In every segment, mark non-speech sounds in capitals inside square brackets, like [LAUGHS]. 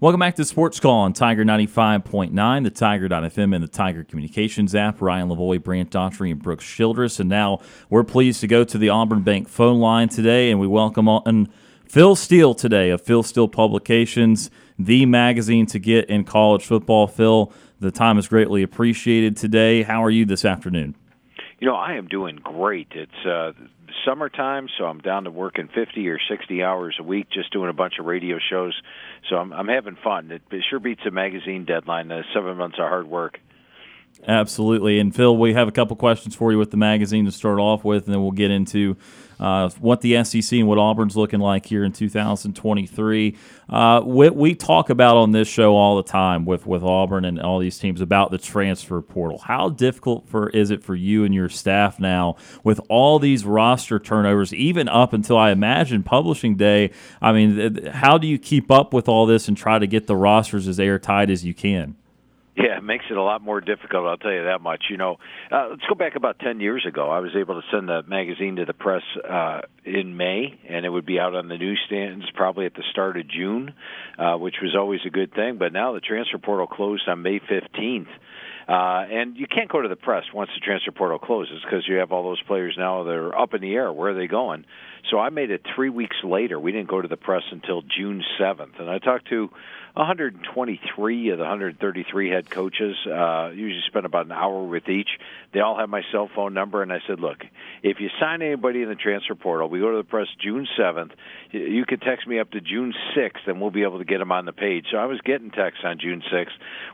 Welcome back to Sports Call on Tiger 95.9, the Tiger.fm, and the Tiger Communications app. Ryan Lavoie, Brant Daughtry, and Brooks Childress. And now we're pleased to go to the Auburn Bank phone line today, and we welcome on Phil Steele today of Phil Steele Publications, the magazine to get in college football. Phil, the time is greatly appreciated today. How are you this afternoon? You know, I am doing great. It's uh, summertime, so I'm down to working 50 or 60 hours a week, just doing a bunch of radio shows. So I'm, I'm having fun. It, it sure beats a magazine deadline. Uh, seven months of hard work. Absolutely. And Phil, we have a couple questions for you with the magazine to start off with, and then we'll get into uh, what the SEC and what Auburn's looking like here in 2023. Uh, we, we, talk about on this show all the time with, with Auburn and all these teams about the transfer portal. How difficult for is it for you and your staff now with all these roster turnovers, even up until I imagine publishing day? I mean, how do you keep up with all this and try to get the rosters as airtight as you can? Yeah, it makes it a lot more difficult. I'll tell you that much. You know, uh, let's go back about ten years ago. I was able to send the magazine to the press uh, in May, and it would be out on the newsstands probably at the start of June, uh, which was always a good thing. But now the transfer portal closed on May fifteenth. Uh, and you can't go to the press once the transfer portal closes because you have all those players now that are up in the air. Where are they going? So I made it three weeks later. We didn't go to the press until June 7th. And I talked to 123 of the 133 head coaches. Uh, usually spend about an hour with each. They all have my cell phone number, and I said, look, if you sign anybody in the transfer portal, we go to the press June 7th. You can text me up to June 6th, and we'll be able to get them on the page. So I was getting texts on June 6th.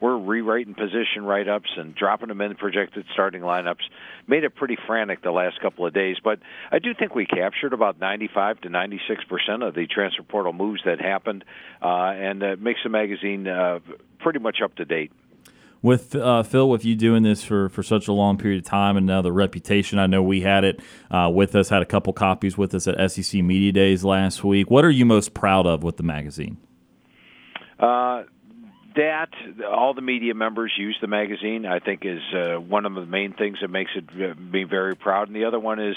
We're rewriting position write-ups and dropping them in projected starting lineups. Made it pretty frantic the last couple of days, but I do think we captured about 95 to 96 percent of the transfer portal moves that happened, uh, and it makes the magazine uh, pretty much up to date. With uh, Phil, with you doing this for, for such a long period of time, and now the reputation, I know we had it uh, with us, had a couple copies with us at SEC Media Days last week. What are you most proud of with the magazine? Uh, that all the media members use the magazine i think is uh, one of the main things that makes it uh, me very proud. And the other one is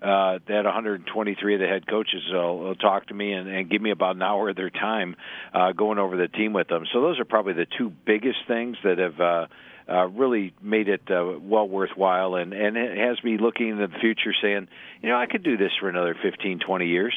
uh, that 123 of the head coaches will, will talk to me and, and give me about an hour of their time uh, going over the team with them. So those are probably the two biggest things that have uh, uh, really made it uh, well worthwhile. And and it has me looking into the future saying you know I could do this for another 15 20 years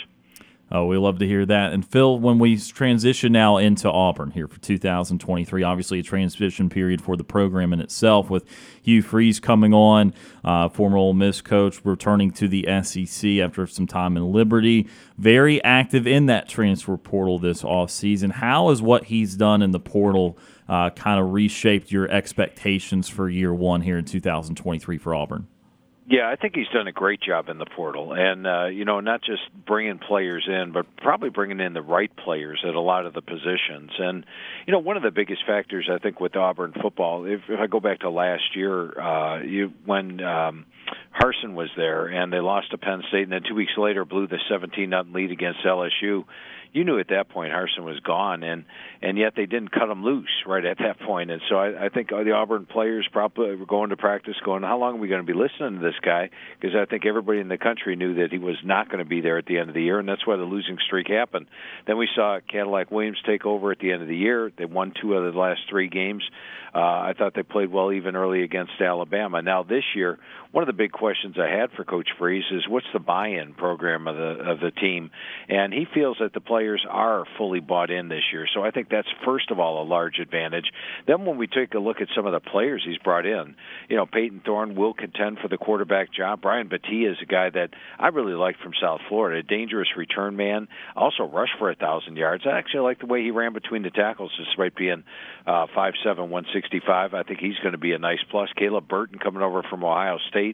Oh, we love to hear that. And Phil, when we transition now into Auburn here for 2023, obviously a transition period for the program in itself with Hugh Freeze coming on, uh, former Ole Miss coach, returning to the SEC after some time in Liberty. Very active in that transfer portal this offseason. How has what he's done in the portal uh, kind of reshaped your expectations for year one here in 2023 for Auburn? Yeah, I think he's done a great job in the portal, and uh, you know, not just bringing players in, but probably bringing in the right players at a lot of the positions. And you know, one of the biggest factors I think with Auburn football, if, if I go back to last year, uh, you when um, Harsin was there and they lost to Penn State, and then two weeks later blew the 17 nothing lead against LSU you knew at that point Harsin was gone, and and yet they didn't cut him loose right at that point. And so I, I think the Auburn players probably were going to practice, going, how long are we going to be listening to this guy? Because I think everybody in the country knew that he was not going to be there at the end of the year, and that's why the losing streak happened. Then we saw Cadillac Williams take over at the end of the year. They won two of the last three games. Uh, I thought they played well even early against Alabama. Now this year, one of the big questions I had for Coach Freeze is what's the buy-in program of the of the team, and he feels that the players are fully bought in this year. So I think that's first of all a large advantage. Then when we take a look at some of the players he's brought in, you know Payton Thorne will contend for the quarterback job. Brian Battie is a guy that I really like from South Florida, a dangerous return man, also rushed for a thousand yards. I actually like the way he ran between the tackles, despite being uh, five seven, one sixty 65. I think he's going to be a nice plus. Caleb Burton coming over from Ohio State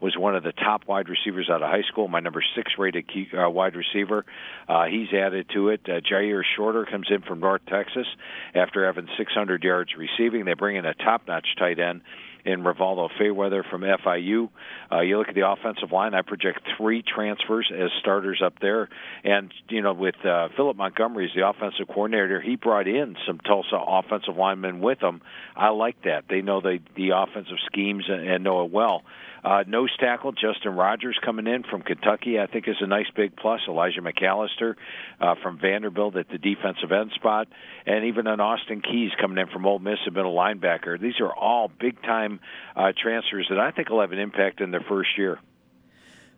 was one of the top wide receivers out of high school. My number six rated key, uh, wide receiver. Uh, he's added to it. Uh, Jyaire Shorter comes in from North Texas after having 600 yards receiving. They bring in a top-notch tight end in Rivaldo Fairweather from FIU. Uh, you look at the offensive line, I project three transfers as starters up there. And, you know, with uh, Philip Montgomery as the offensive coordinator, he brought in some Tulsa offensive linemen with him. I like that. They know the, the offensive schemes and, and know it well. Uh, nose tackle Justin Rogers coming in from Kentucky, I think is a nice big plus. Elijah McAllister uh, from Vanderbilt at the defensive end spot, and even an Austin Keys coming in from Ole Miss, a middle linebacker. These are all big time uh, transfers that I think will have an impact in their first year.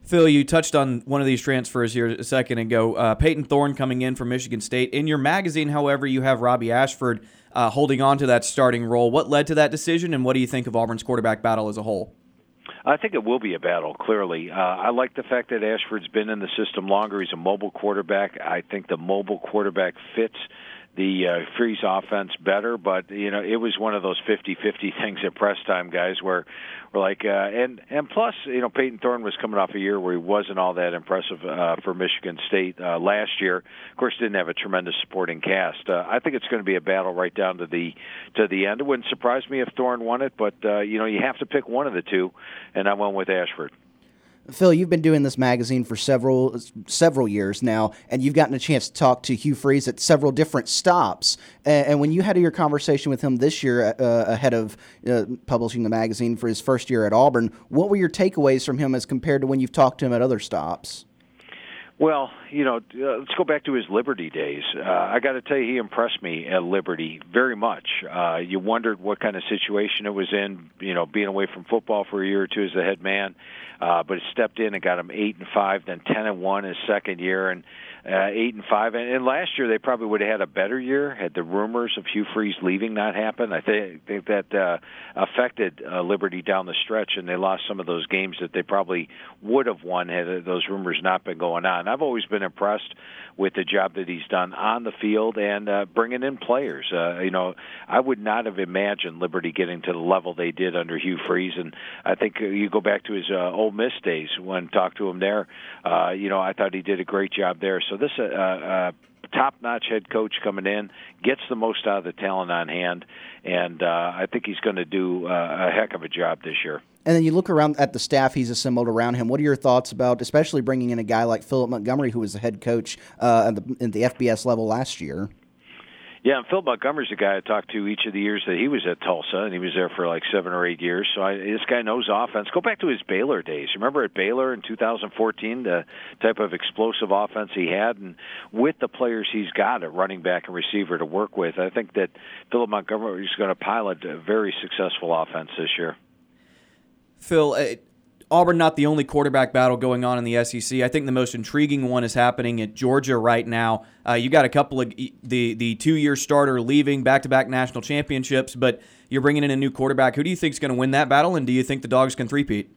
Phil, you touched on one of these transfers here a second ago. Uh, Payton Thorne coming in from Michigan State. In your magazine, however, you have Robbie Ashford uh, holding on to that starting role. What led to that decision, and what do you think of Auburn's quarterback battle as a whole? I think it will be a battle. Clearly, uh, I like the fact that Ashford's been in the system longer. He's a mobile quarterback. I think the mobile quarterback fits the uh, Freeze offense better, but you know it was one of those 50-50 [LAUGHS] things at press time, guys, where we're like, uh, and and plus, you know, Payton Thorne was coming off a year where he wasn't all that impressive uh, for Michigan State uh, last year. Of course, didn't have a tremendous supporting cast. Uh, I think it's going to be a battle right down to the to the end. It wouldn't surprise me if Thorne won it, but uh, you know, you have to pick one of the two, and I went with Ashford. Phil, you've been doing this magazine for several several years now, and you've gotten a chance to talk to Hugh Freeze at several different stops. And, and when you had your conversation with him this year, uh, ahead of uh, publishing the magazine for his first year at Auburn, what were your takeaways from him as compared to when you've talked to him at other stops? Well, you know, uh, let's go back to his Liberty days. Uh, I got to tell you, he impressed me at Liberty very much. Uh, you wondered what kind of situation it was in, you know, being away from football for a year or two as the head man. Uh, but he stepped in and got him eight and five, then ten and one his second year, and uh, eight and five. And, and last year they probably would have had a better year had the rumors of Hugh Freeze leaving not happened. I think, think that uh, affected uh, Liberty down the stretch, and they lost some of those games that they probably would have won had those rumors not been going on. I've always been impressed with the job that he's done on the field and uh, bringing in players. Uh, you know, I would not have imagined Liberty getting to the level they did under Hugh Freeze, and I think you go back to his uh, Ole Miss days when talked to him there. Uh, you know, I thought he did a great job there. So this uh, uh, top-notch head coach coming in gets the most out of the talent on hand, and uh, I think he's going to do uh, a heck of a job this year. And then you look around at the staff he's assembled around him. What are your thoughts about, especially bringing in a guy like Philip Montgomery, who was the head coach uh, at, the, at the FBS level last year? Yeah, and Phil Montgomery's the guy I talked to each of the years that he was at Tulsa, and he was there for like seven or eight years. So I, this guy knows offense. Go back to his Baylor days. Remember at Baylor in 2014, the type of explosive offense he had, and with the players he's got at running back and receiver to work with, I think that Philip Montgomery is going to pilot a very successful offense this year. Phil, uh, Auburn not the only quarterback battle going on in the SEC. I think the most intriguing one is happening at Georgia right now. Uh, you got a couple of the the two year starter leaving back to back national championships, but you're bringing in a new quarterback. Who do you think is going to win that battle, and do you think the Dogs can threepeat?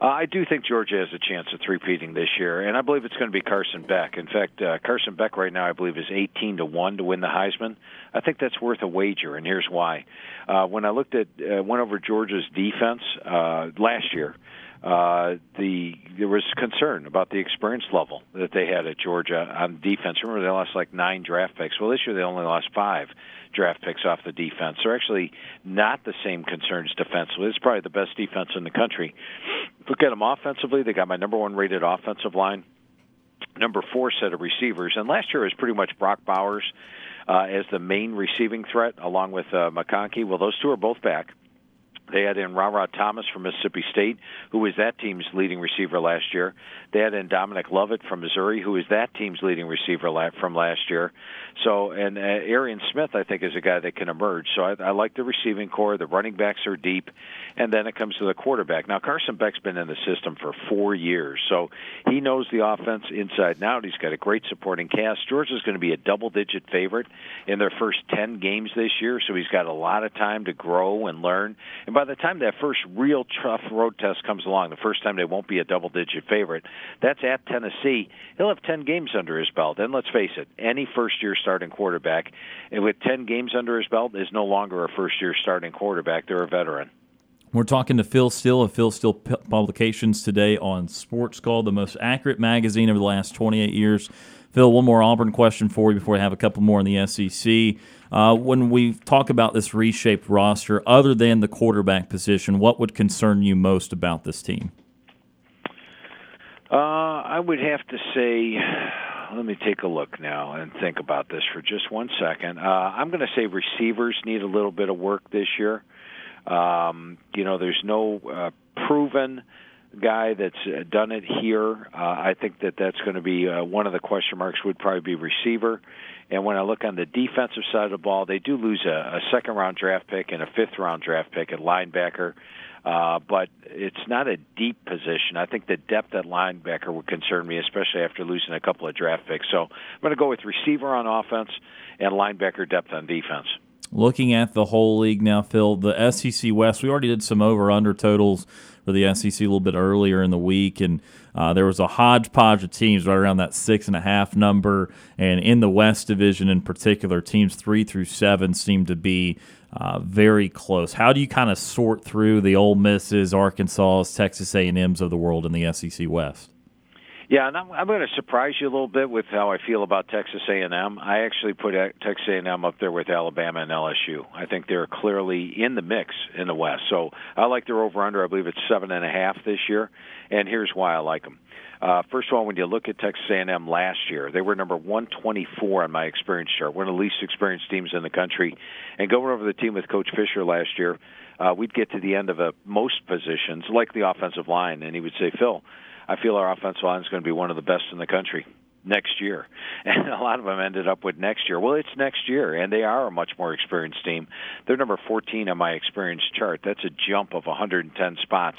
Uh, I do think Georgia has a chance of three-peating this year, and I believe it's going to be Carson Beck. In fact, uh, Carson Beck right now, I believe, is 18 to one to win the Heisman. I think that's worth a wager, and here's why. Uh, when I looked at uh, went over Georgia's defense uh, last year, uh, the there was concern about the experience level that they had at Georgia on defense. Remember, they lost like nine draft picks. Well, this year they only lost five draft picks off the defense. They're actually not the same concerns defensively. It's probably the best defense in the country. Look at them offensively. They got my number one rated offensive line, number four set of receivers, and last year was pretty much Brock Bowers uh, as the main receiving threat, along with uh, McConkey. Well, those two are both back. They had in Rara Thomas from Mississippi State, who was that team's leading receiver last year. They had in Dominic Lovett from Missouri, who was that team's leading receiver from last year. So, and uh, Arian Smith, I think, is a guy that can emerge. So I, I like the receiving corps. The running backs are deep, and then it comes to the quarterback. Now Carson Beck's been in the system for four years, so he knows the offense inside and out. He's got a great supporting cast. Georgia's going to be a double-digit favorite in their first ten games this year, so he's got a lot of time to grow and learn. And by the time that first real tough road test comes along, the first time they won't be a double-digit favorite, that's at Tennessee. He'll have ten games under his belt, and let's face it, any first-year starting quarterback with 10 games under his belt is no longer a first year starting quarterback. They're a veteran. We're talking to Phil Steele of Phil Steele Publications today on Sports Call, the most accurate magazine of the last 28 years. Phil, one more Auburn question for you before we have a couple more in the SEC. Uh, when we talk about this reshaped roster, other than the quarterback position, what would concern you most about this team? Uh, I would have to say, let me take a look now and think about this for just one second. Uh, I'm going to say receivers need a little bit of work this year. Um, you know, there's no uh, proven guy that's uh, done it here. Uh, I think that that's going to be uh, one of the question marks. Would probably be receiver. And when I look on the defensive side of the ball, they do lose a, a second round draft pick and a fifth round draft pick at linebacker. Uh, but it's not a deep position. I think the depth at linebacker would concern me, especially after losing a couple of draft picks. So I'm going to go with receiver on offense and linebacker depth on defense. Looking at the whole league now, Phil, the SEC West, we already did some over under totals for the SEC a little bit earlier in the week, and uh, there was a hodgepodge of teams right around that six and a half number. And in the West Division in particular, teams three through seven seem to be uh, very close. How do you kind of sort through the Ole Misses, Arkansas, Texas A&Ms of the world in the SEC West? Yeah, and I'm, I'm going to surprise you a little bit with how I feel about Texas A&M. I actually put Texas A&M up there with Alabama and LSU. I think they're clearly in the mix in the West. So I like their over/under. I believe it's seven and a half this year, and here's why I like them. Uh, first of all, when you look at Texas A&M last year, they were number 124 on my experience chart, one of the least experienced teams in the country. And going over the team with Coach Fisher last year, uh, we'd get to the end of a, most positions, like the offensive line, and he would say, "Phil, I feel our offensive line is going to be one of the best in the country next year. [LAUGHS] And a lot of them ended up with next year. Well, it's next year, and they are a much more experienced team. They're number 14 on my experience chart. That's a jump of 110 spots.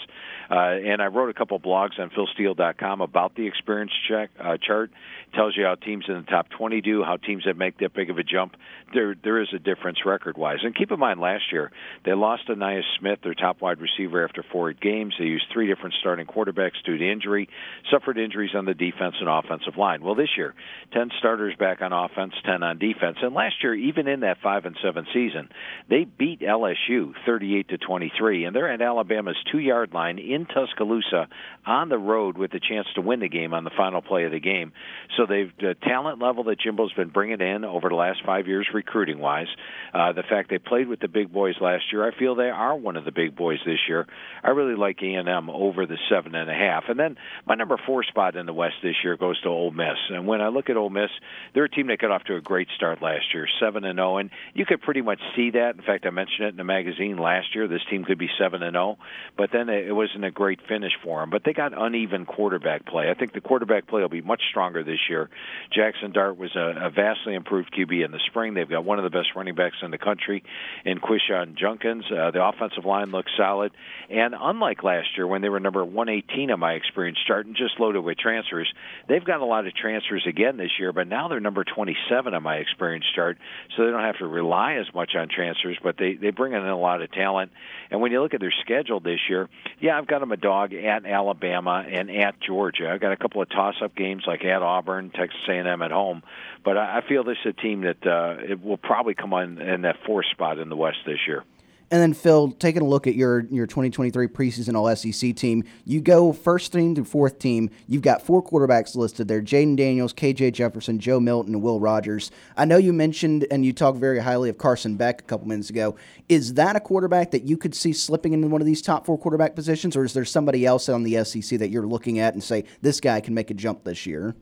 Uh, and I wrote a couple blogs on philsteele.com about the experience check, uh, chart. It tells you how teams in the top 20 do, how teams that make that big of a jump. There, there is a difference record-wise. And keep in mind, last year they lost Ainias Smith, their top wide receiver, after four games. They used three different starting quarterbacks due to injury, suffered injuries on the defense and offensive line. Well, this year, 10 starters back on offense, 10 on defense. And last year, even in that 5 and 7 season, they beat LSU 38 to 23 and they're at Alabama's 2-yard line in Tuscaloosa on the road with the chance to win the game on the final play of the game. So they've the talent level that Jimbo's been bringing in over the last 5 years recruiting wise, uh, the fact they played with the big boys last year, I feel they are one of the big boys this year. I really like A&M over the seven and a half. And then my number 4 spot in the West this year goes to Ole Miss. And when I look at Ole Miss, they're a team that got off to a great start last year, seven and zero, and you could pretty much see that. In fact, I mentioned it in the magazine last year. This team could be seven and zero, but then it wasn't a great finish for them. But they got uneven quarterback play. I think the quarterback play will be much stronger this year. Jackson Dart was a, a vastly improved QB in the spring. They've got one of the best running backs in the country in Quinshon Judkins. Uh, the offensive line looks solid, and unlike last year when they were number 118 in my experience, starting just loaded with transfers, they've got a lot of transfers again this year. But now they're number 27 on my experience chart, so they don't have to rely as much on transfers. But they they bring in a lot of talent. And when you look at their schedule this year, yeah, I've got them a dog at Alabama and at Georgia. I've got a couple of toss-up games like at Auburn, Texas A&M at home. But I, I feel this is a team that uh, it will probably come on in that fourth spot in the West this year. And then Phil, taking a look at your your 2023 preseason All SEC team, you go first team to fourth team. You've got four quarterbacks listed there: Jayden Daniels, KJ Jefferson, Joe Milton, and Will Rogers. I know you mentioned and you talked very highly of Carson Beck a couple minutes ago. Is that a quarterback that you could see slipping into one of these top four quarterback positions, or is there somebody else on the SEC that you're looking at and say this guy can make a jump this year?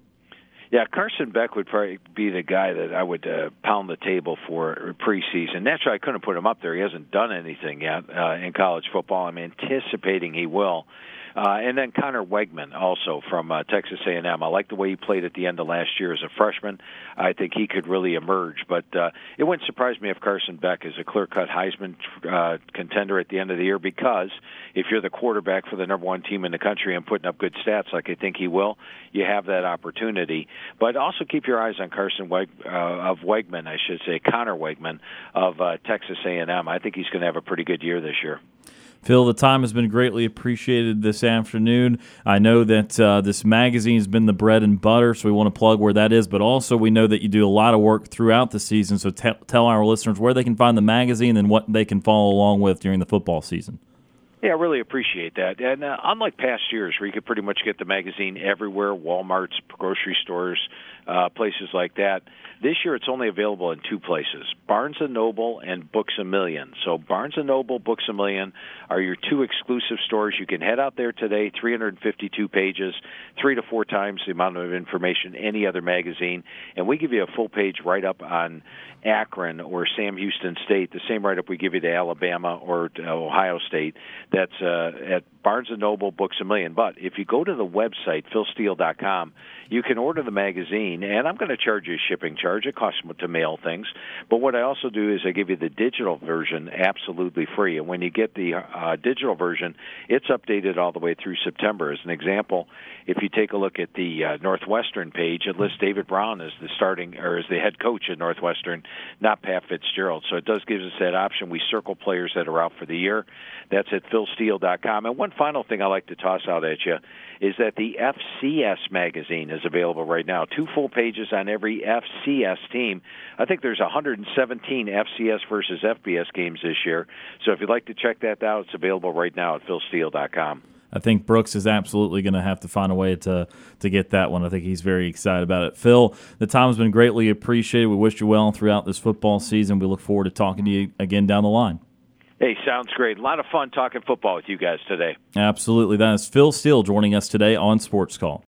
Yeah, Carson Beck would probably be the guy that I would uh, pound the table for preseason. Naturally, I couldn't put him up there. He hasn't done anything yet uh, in college football. I'm anticipating he will. Uh, and then Conner Weigman, also from uh, Texas A&M. I like the way he played at the end of last year as a freshman. I think he could really emerge. But uh, it wouldn't surprise me if Carson Beck is a clear-cut Heisman uh, contender at the end of the year because if you're the quarterback for the number one team in the country and putting up good stats like I think he will, you have that opportunity. But also keep your eyes on Carson Weig, uh, of Weigman, I should say, Conner Weigman of uh, Texas A&M. I think he's going to have a pretty good year this year. Phil, the time has been greatly appreciated this afternoon. I know that uh, this magazine has been the bread and butter, so we want to plug where that is, but also we know that you do a lot of work throughout the season. So t- tell our listeners where they can find the magazine and what they can follow along with during the football season. Yeah, I really appreciate that. And uh, unlike past years, where you could pretty much get the magazine everywhere, WalMarts, grocery stores, uh, places like that, this year it's only available in two places: Barnes and Noble and Books a Million. So Barnes and Noble, Books a Million are your two exclusive stores. You can head out there today. 352 pages, three to four times the amount of information any other magazine, and we give you a full page write up on Akron or Sam Houston State, the same write up we give you to Alabama or to Ohio State. That's uh, at Barnes and Noble, Books a Million. But if you go to the website philsteele.com, you can order the magazine, and I'm going to charge you a shipping charge. It costs to mail things, but what I also do is I give you the digital version absolutely free. And when you get the uh, digital version, it's updated all the way through September. As an example, if you take a look at the uh, Northwestern page, it lists David Braun as the starting or as the head coach at Northwestern, not Pat Fitzgerald. So it does give us that option. We circle players that are out for the year. That's at philsteele.com. And one final thing I like to toss out at you is that the FCS magazine is available right now. Two full pages on every FCS team. I think there's 117 FCS versus FBS games this year. So if you'd like to check that out, it's available right now at philsteele.com. I think Brooks is absolutely going to have to find a way to to get that one. I think he's very excited about it. Phil, the time has been greatly appreciated. We wish you well throughout this football season. We look forward to talking to you again down the line. Hey, sounds great. A lot of fun talking football with you guys today. Absolutely. That is Phil Steele joining us today on Sports Call.